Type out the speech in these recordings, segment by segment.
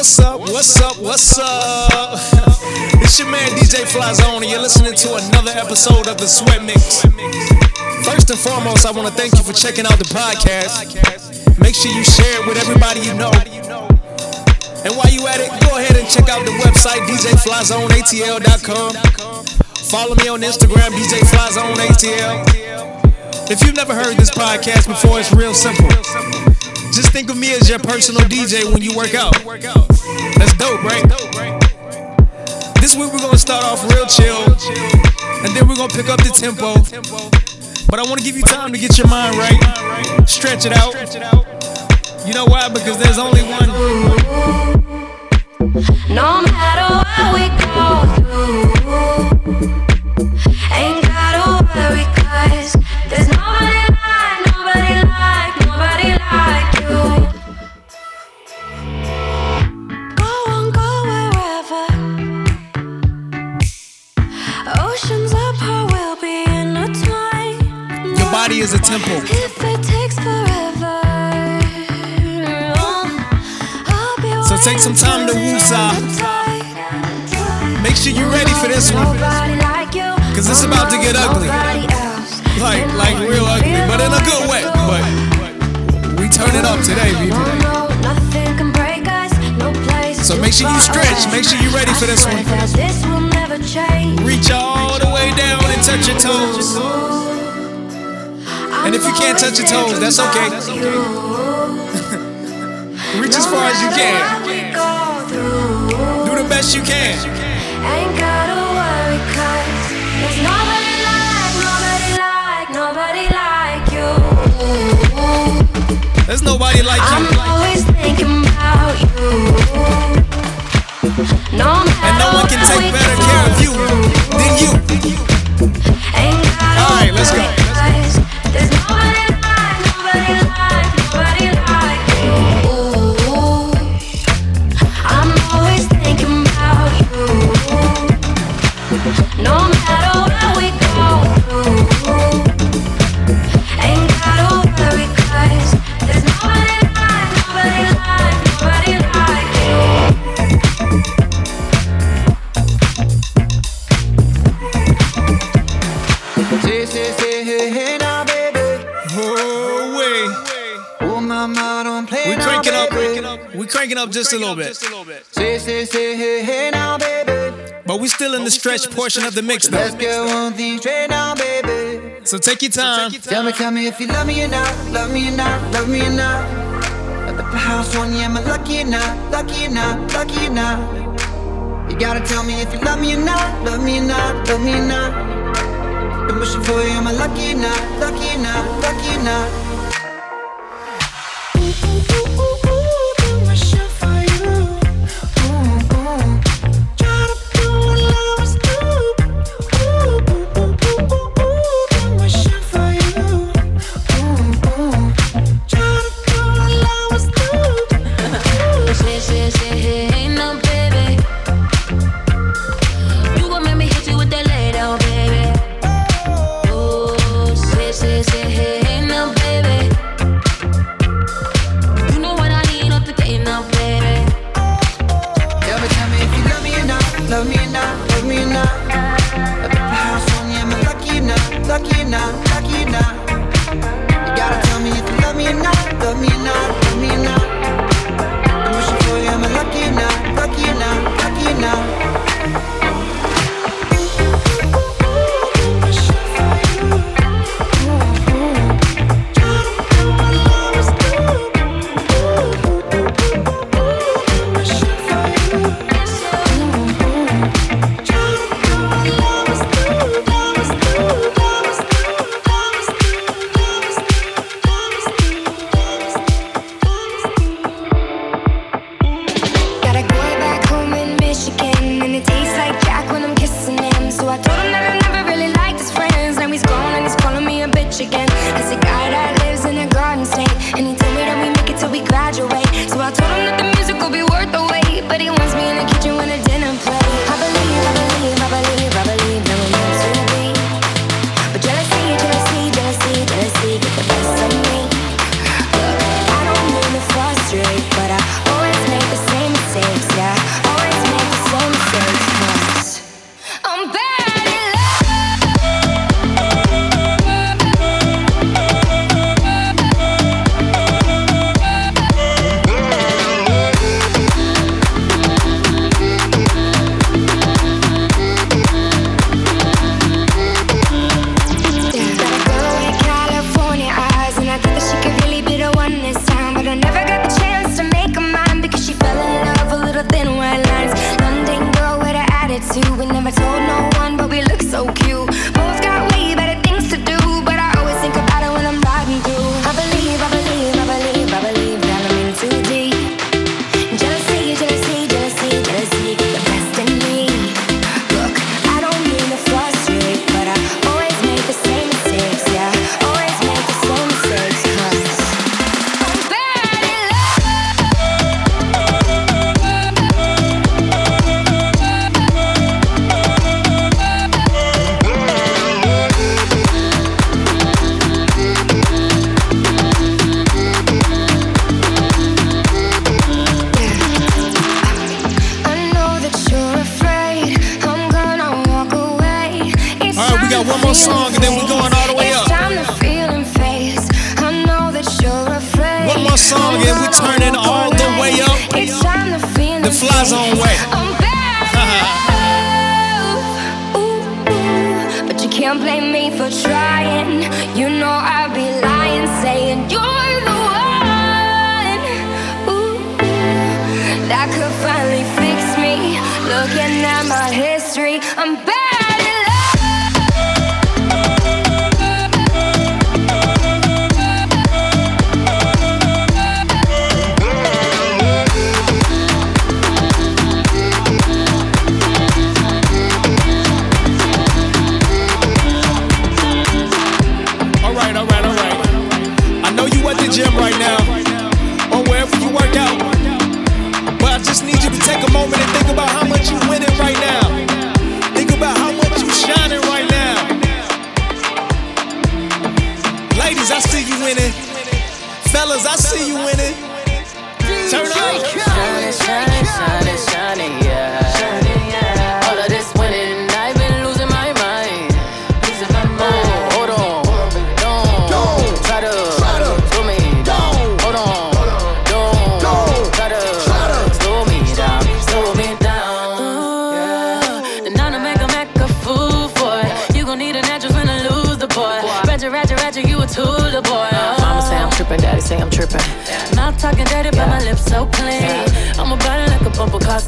What's up? What's up? What's up? it's your man DJ Flyzone, and you're listening to another episode of the Sweat Mix. First and foremost, I want to thank you for checking out the podcast. Make sure you share it with everybody you know. And while you at it, go ahead and check out the website djflyzoneatl.com. Follow me on Instagram, DJ Flyzone If you've never heard this podcast before, it's real simple. Just think of me as your personal DJ when you work out. That's dope, right? This week we're gonna start off real chill, and then we're gonna pick up the tempo. But I wanna give you time to get your mind right, stretch it out. You know why? Because there's only one. No matter what we go body is a temple. If it takes forever, So take some time to woosah. Make sure you're ready for this one. Nobody like you. Cause it's about to get ugly. Like, like real ugly, but in a good way. But we turn it up today, No, people. no, nothing can break us. No place So make sure you stretch. Make sure you're ready for this one. swear that This will never change. Reach all the way down and touch your toes. And if you can't touch your toes, that's okay. Reach as far as you can. Do the best you can. Ain't gotta worry, cause there's nobody like, nobody like, nobody like you. There's nobody like I'm you. always thinking about you. No And no one can take better care of you up just a little bit. Say, say, say, hey, hey now, baby. But we still in the stretch portion of the mix Let's though. get one thing straight now, baby. So take your time. Tell me, tell me if you love me or not, love me or not, love me or not. At the house on you, am I lucky or not, lucky or not, lucky or not? You gotta tell me if you love me or not, love me or not, love me or not. Been wishing for you, am I lucky or not, lucky or not, lucky or not?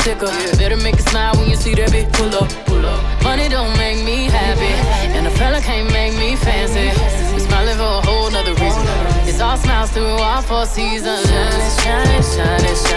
sticker. Yeah. Better make a smile when you see that bitch pull up. Pull up. Money don't make me happy, and a fella can't make me fancy. We smiling for a whole nother reason. It's all smiles through all four seasons. Shining, shining, shining.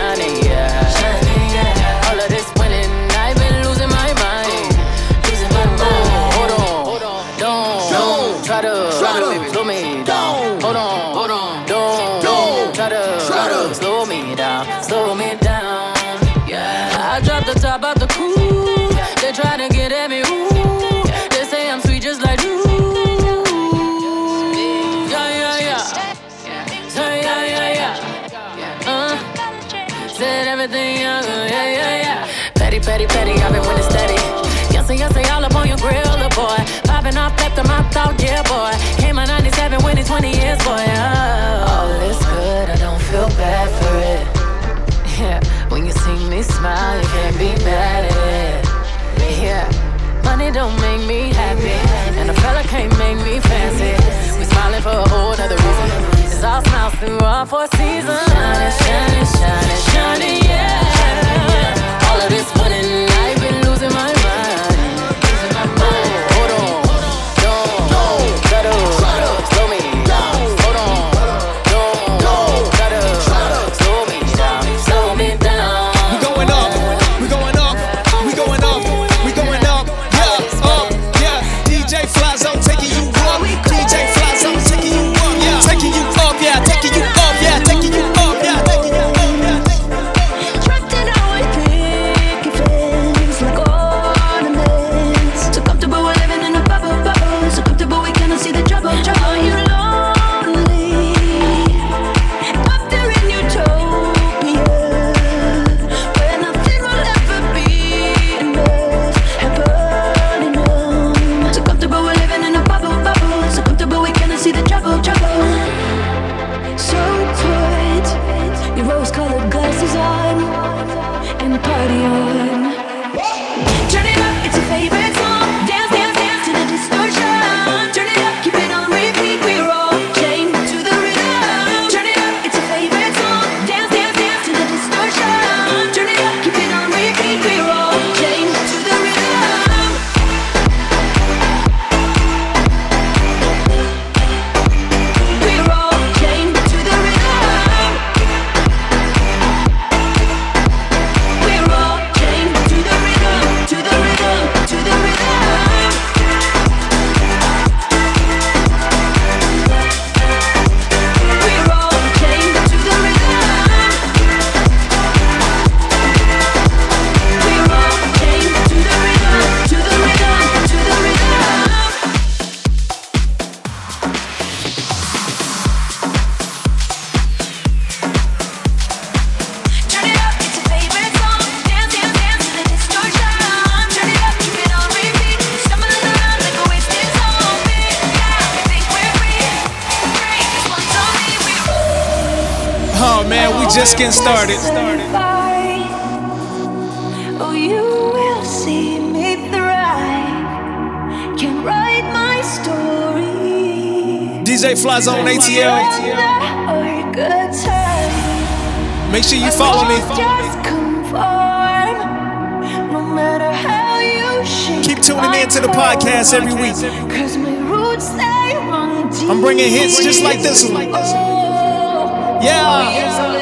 Lost mouse through all four seasons. Shining, shining, shining, shining, yeah. dance every week. I'm bringing hits just like this one. Yeah.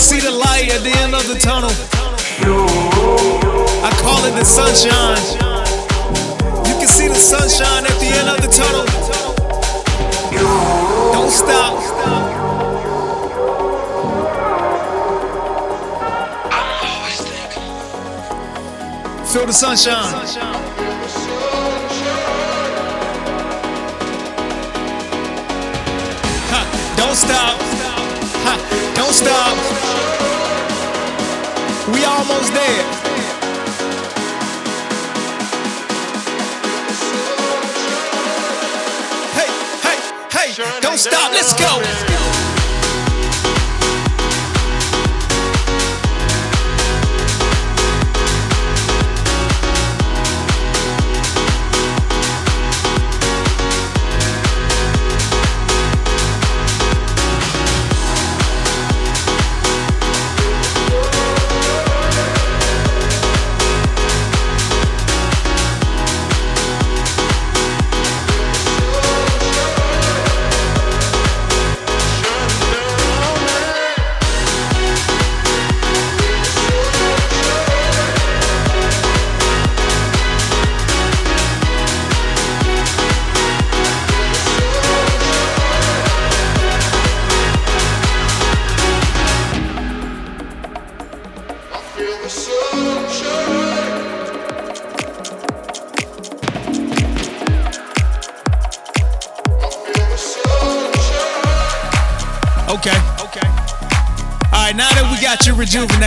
See the light at the end of the tunnel. I call it the sunshine. You can see the sunshine at the end of the tunnel. Don't stop. Feel the sunshine. Don't stop. Ha, don't stop. Almost there. Hey, hey, hey, don't stop. Let's go.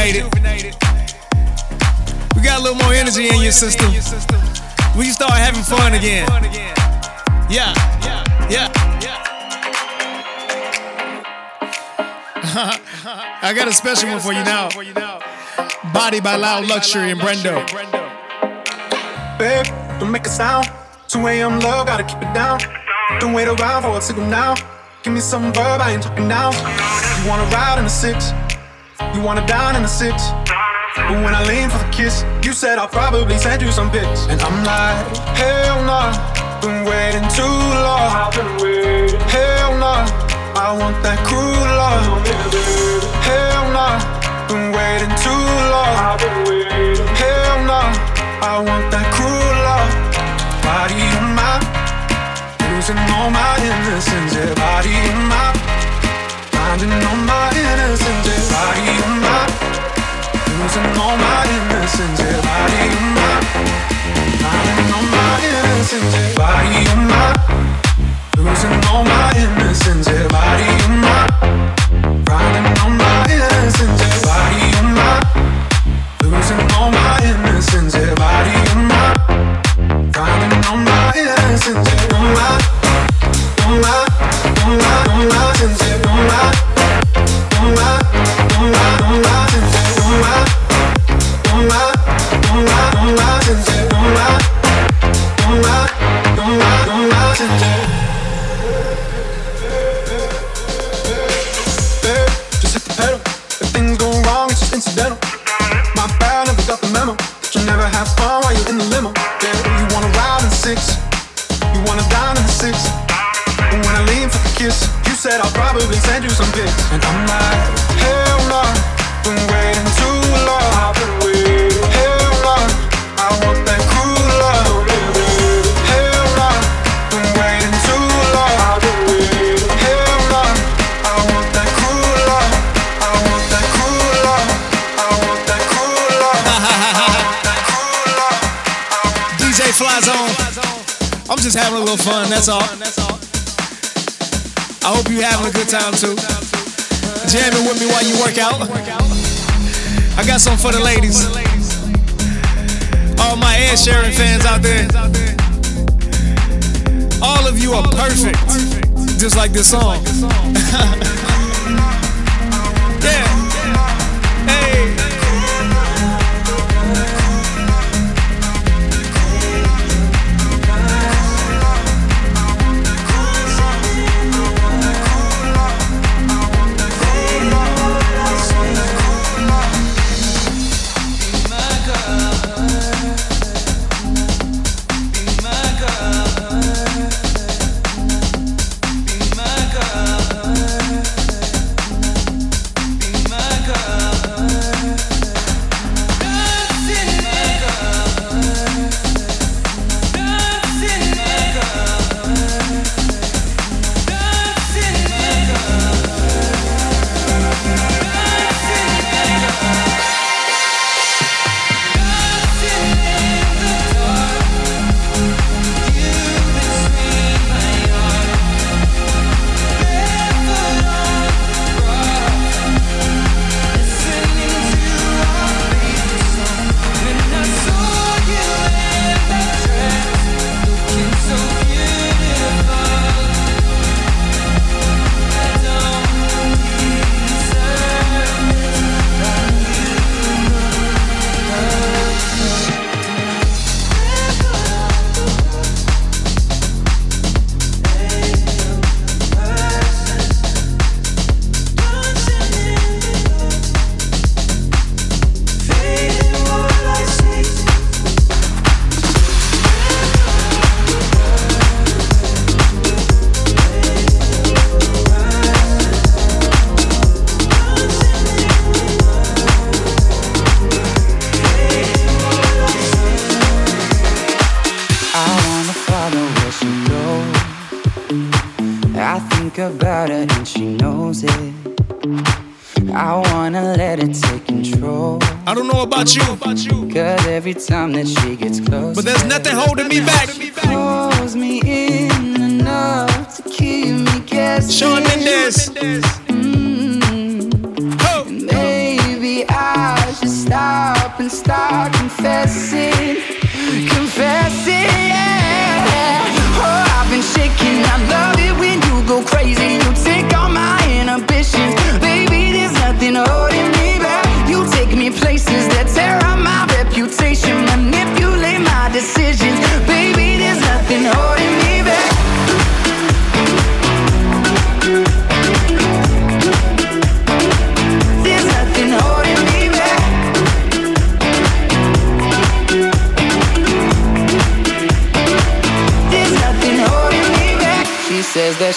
Rejuvenated, we got a little more energy in your system. We can start having fun again. Yeah. Yeah. I got a special one for you now. Body by Loud Luxury and Brando. Babe, don't make a sound. 2 a.m. love, gotta keep it down. Don't wait around for a signal now. Give me some verb, I ain't talking now. You wanna ride in the six, you wanna dine in the six. But when I lean for the kiss, you said I'll probably send you some pics. And I'm like, hell nah, been waiting too long. Hell nah, I want that cruel love. Hell nah, been waiting too long. Hell nah, I want that cruel love. Body on my, losing all my innocence. Yeah, body on my, finding all my losing all my innocence. Yeah, body finding all my innocence. Body my, losing all my innocence. Yeah, body my, I'm just having a little fun, that's all. I hope you're having a good time too. Jamming with me while you work out. I got some for the ladies. All my Ed Sheeran fans out there. All of you are perfect. Just like this song.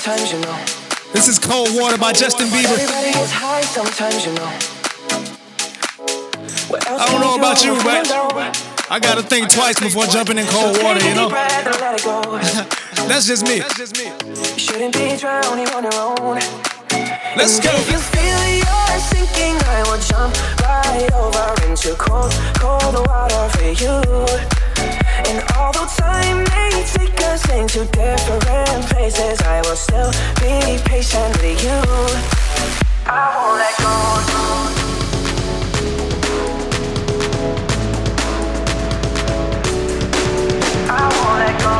sometimes, you know. This is Cold Water by Justin Bieber. Everybody high sometimes, you know. I don't know about you, but I gotta think twice before jumping in cold water, you know? Take a deep breath and let it go. That's just me. Shouldn't be drowning on your own. Let's go. If you feel you're sinking, I will jump right over into cold, cold water for you. And Although time may take us into different places, I will still be patient with you. I won't let go. I won't let go.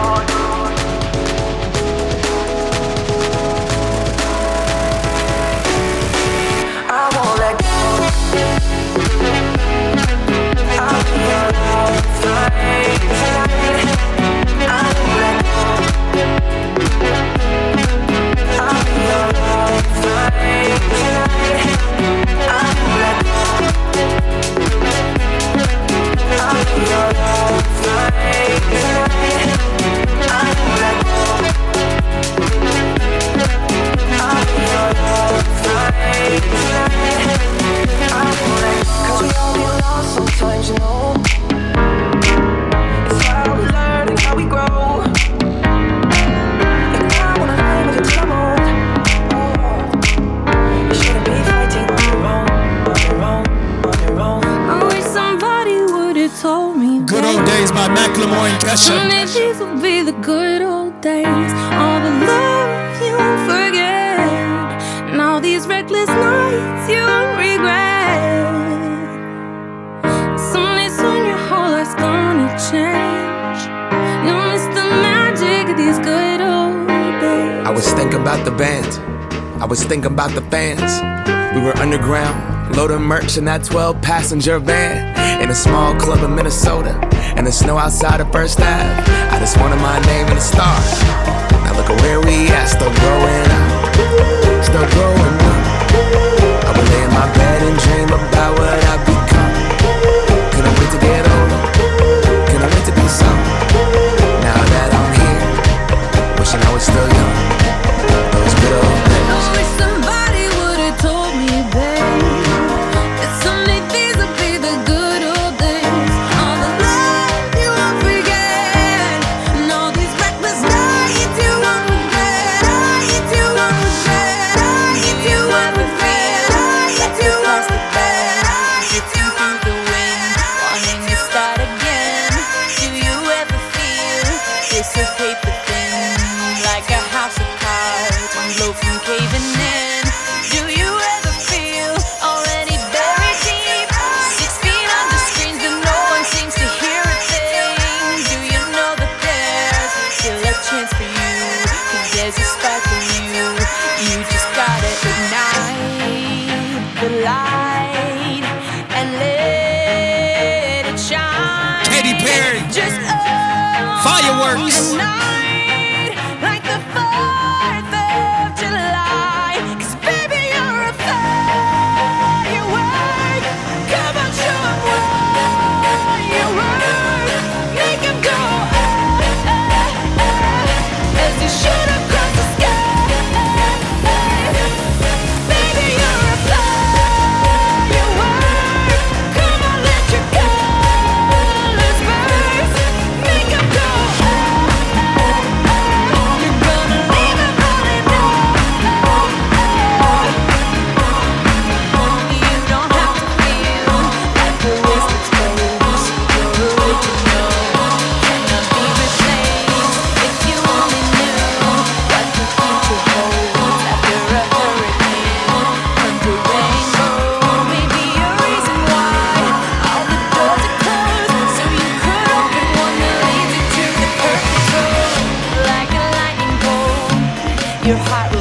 I won't let go. I'll be alone. sometimes you know. Pressure. Someday these will be the good old days. All the love you forget. And all these reckless nights you regret. Someday soon your whole life's gonna change. You'll miss the magic of these good old days. I was thinking about the band. I was thinking about the fans. We were underground, loading merch in that 12 passenger van. In a small club in Minnesota, and the snow outside of First Ave. I just wanted my name in the stars. Now look at where we at, still growing up. Still growing up. I would lay in my bed and dream about what I've become. Couldn't wait to get older. Couldn't wait to be some. Now that I'm here, wishing I was still young. Those good old your heart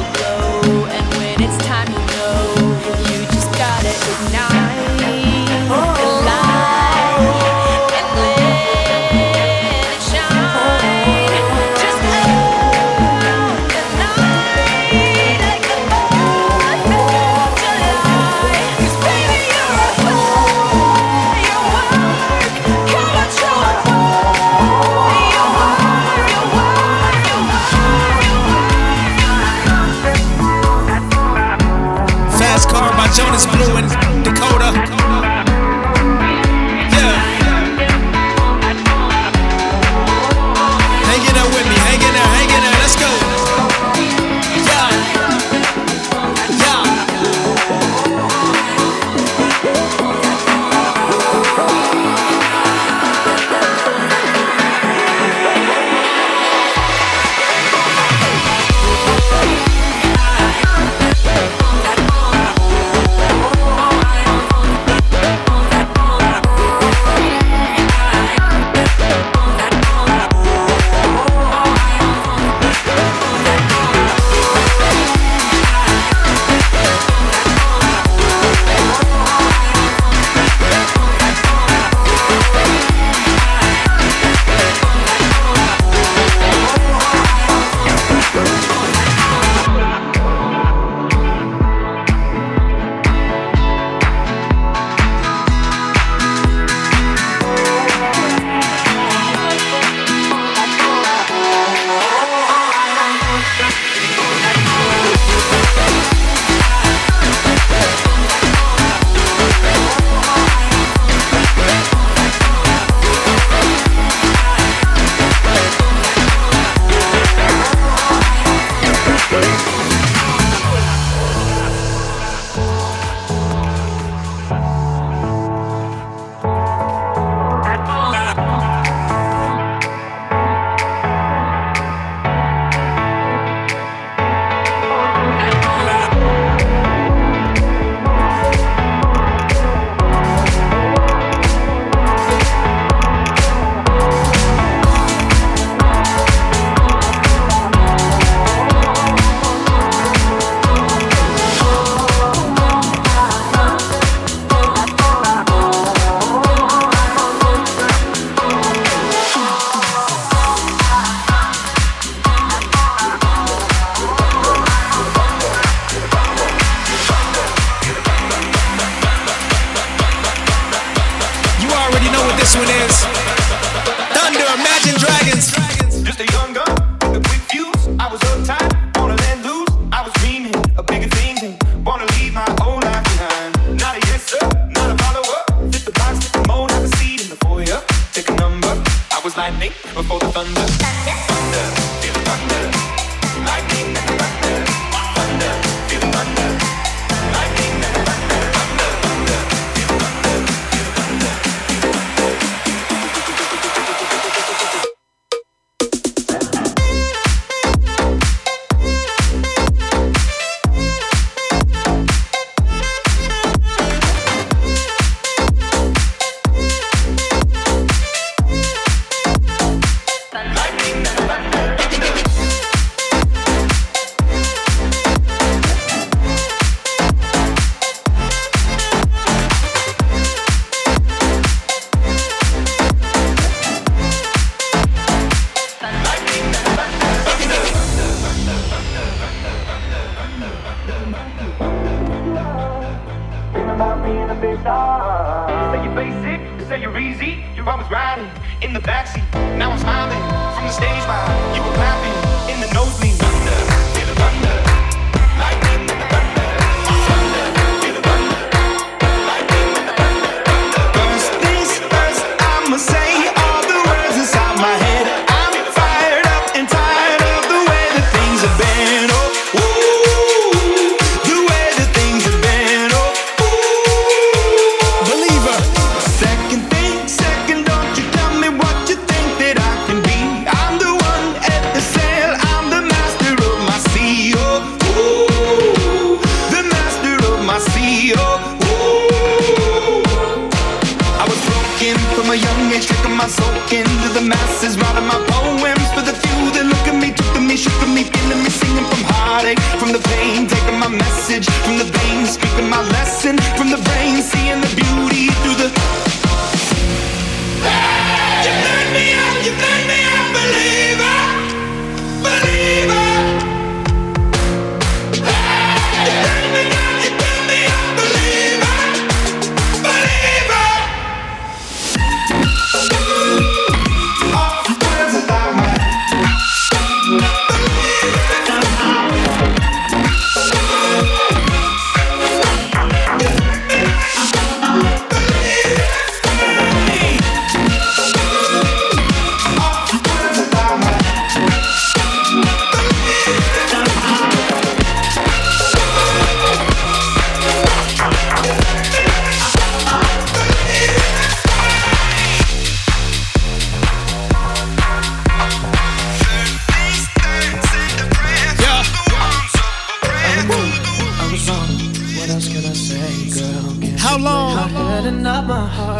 else can I say, girl? How long?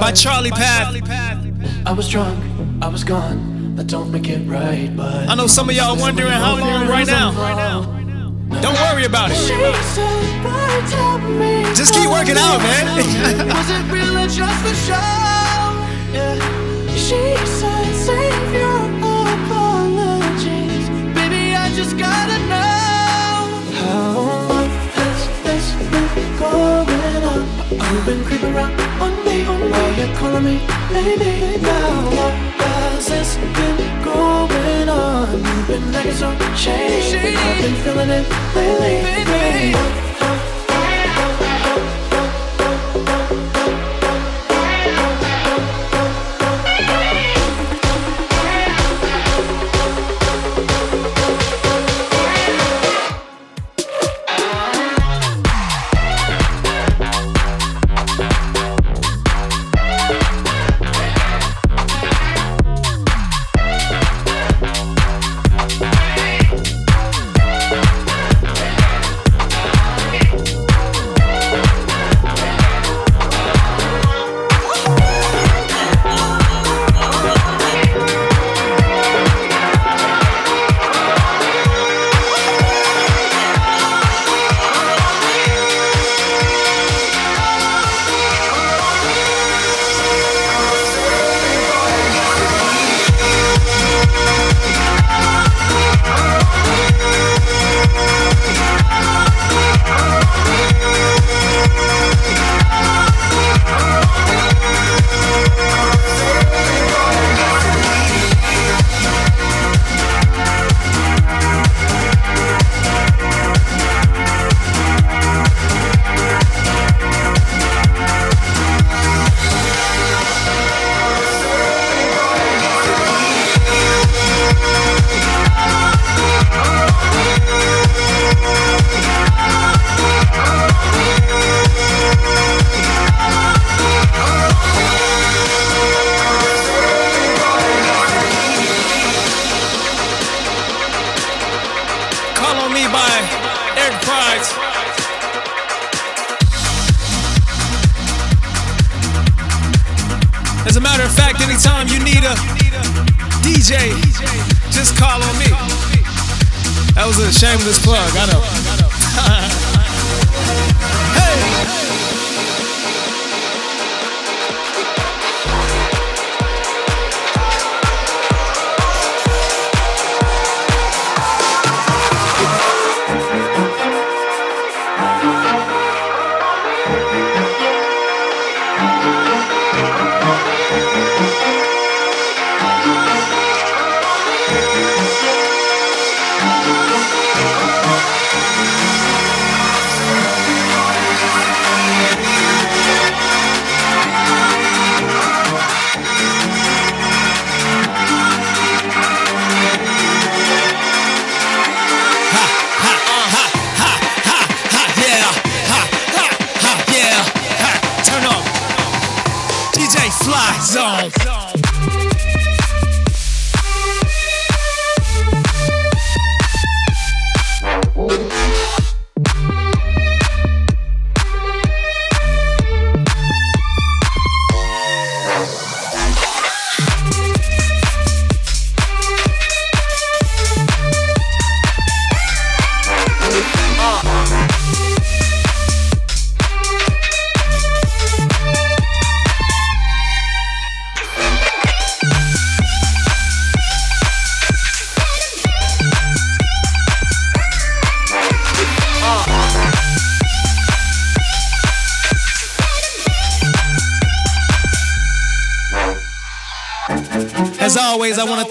By Charlie Puth. I was drunk, I was gone. That don't make it right, but I know some of y'all wondering how long right now. Right now. Don't worry about it. Just keep working out, man. Was it just show? She said, going on? You've been creeping around on me, on me. Why you calling me lady now? What has this been going on? You've been acting so shady. I've been feeling it lately. Baby.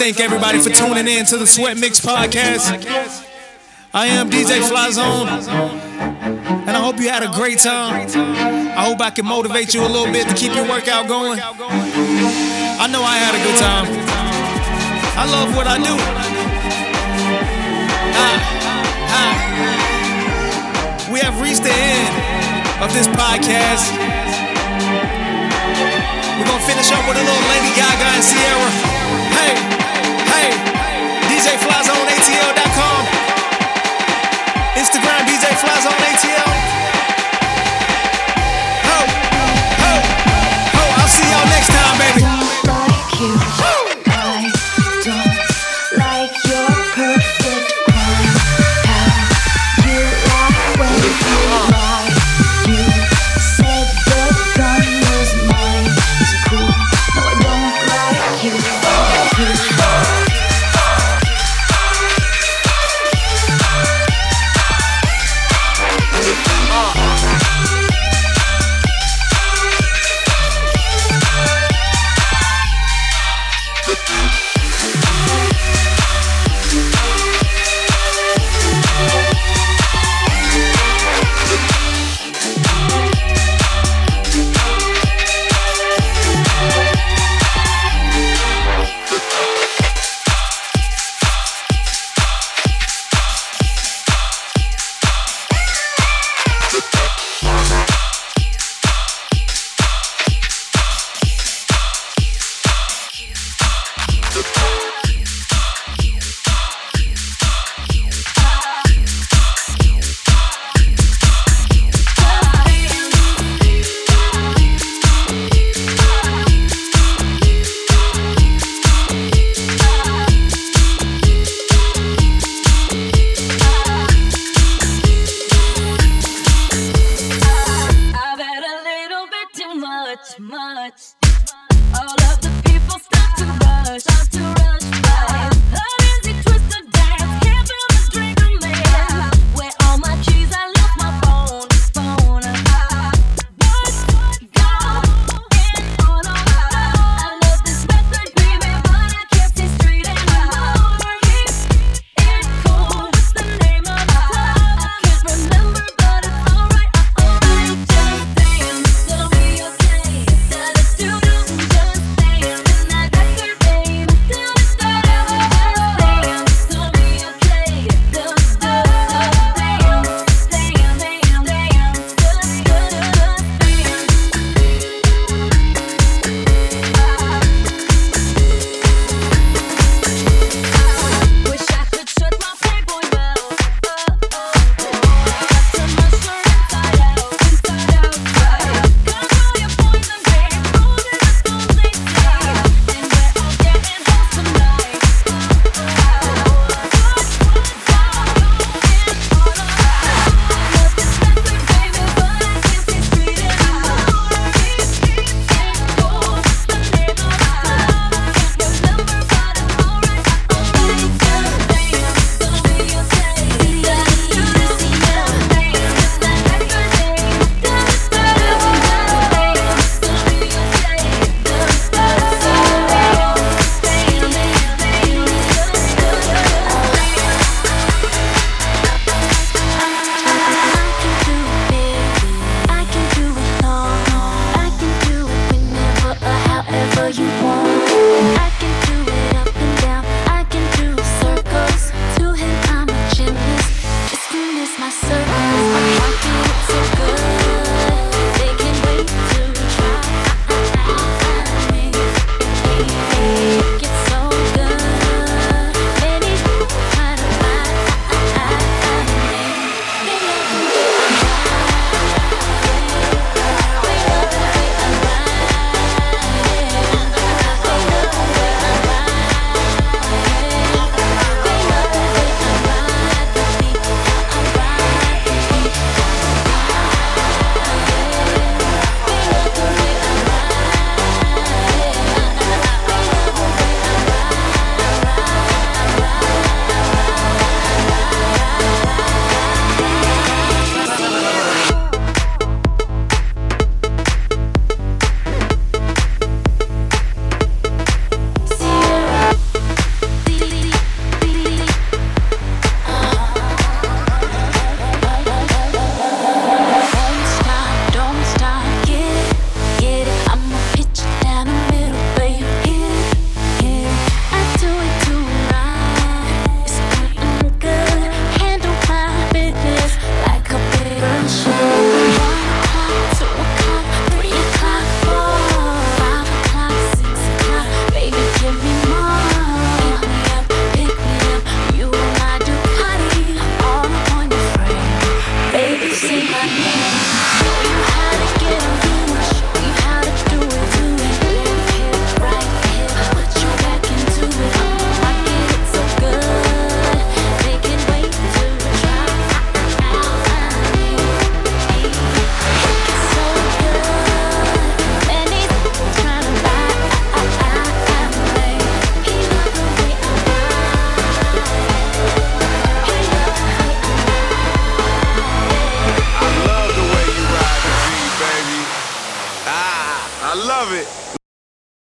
Thank everybody for tuning in to the Sweat Mix podcast. I am DJ Fly Zone, and I hope you had a great time. I hope I can motivate you a little bit to keep your workout going. I know I had a good time. I love what I do. Ah, ah. We have reached the end of this podcast. We're gonna finish up with a little Lady Gaga and Ciara. Hey, hey, DJ ATL.com. Instagram DJ FlyZone ATL.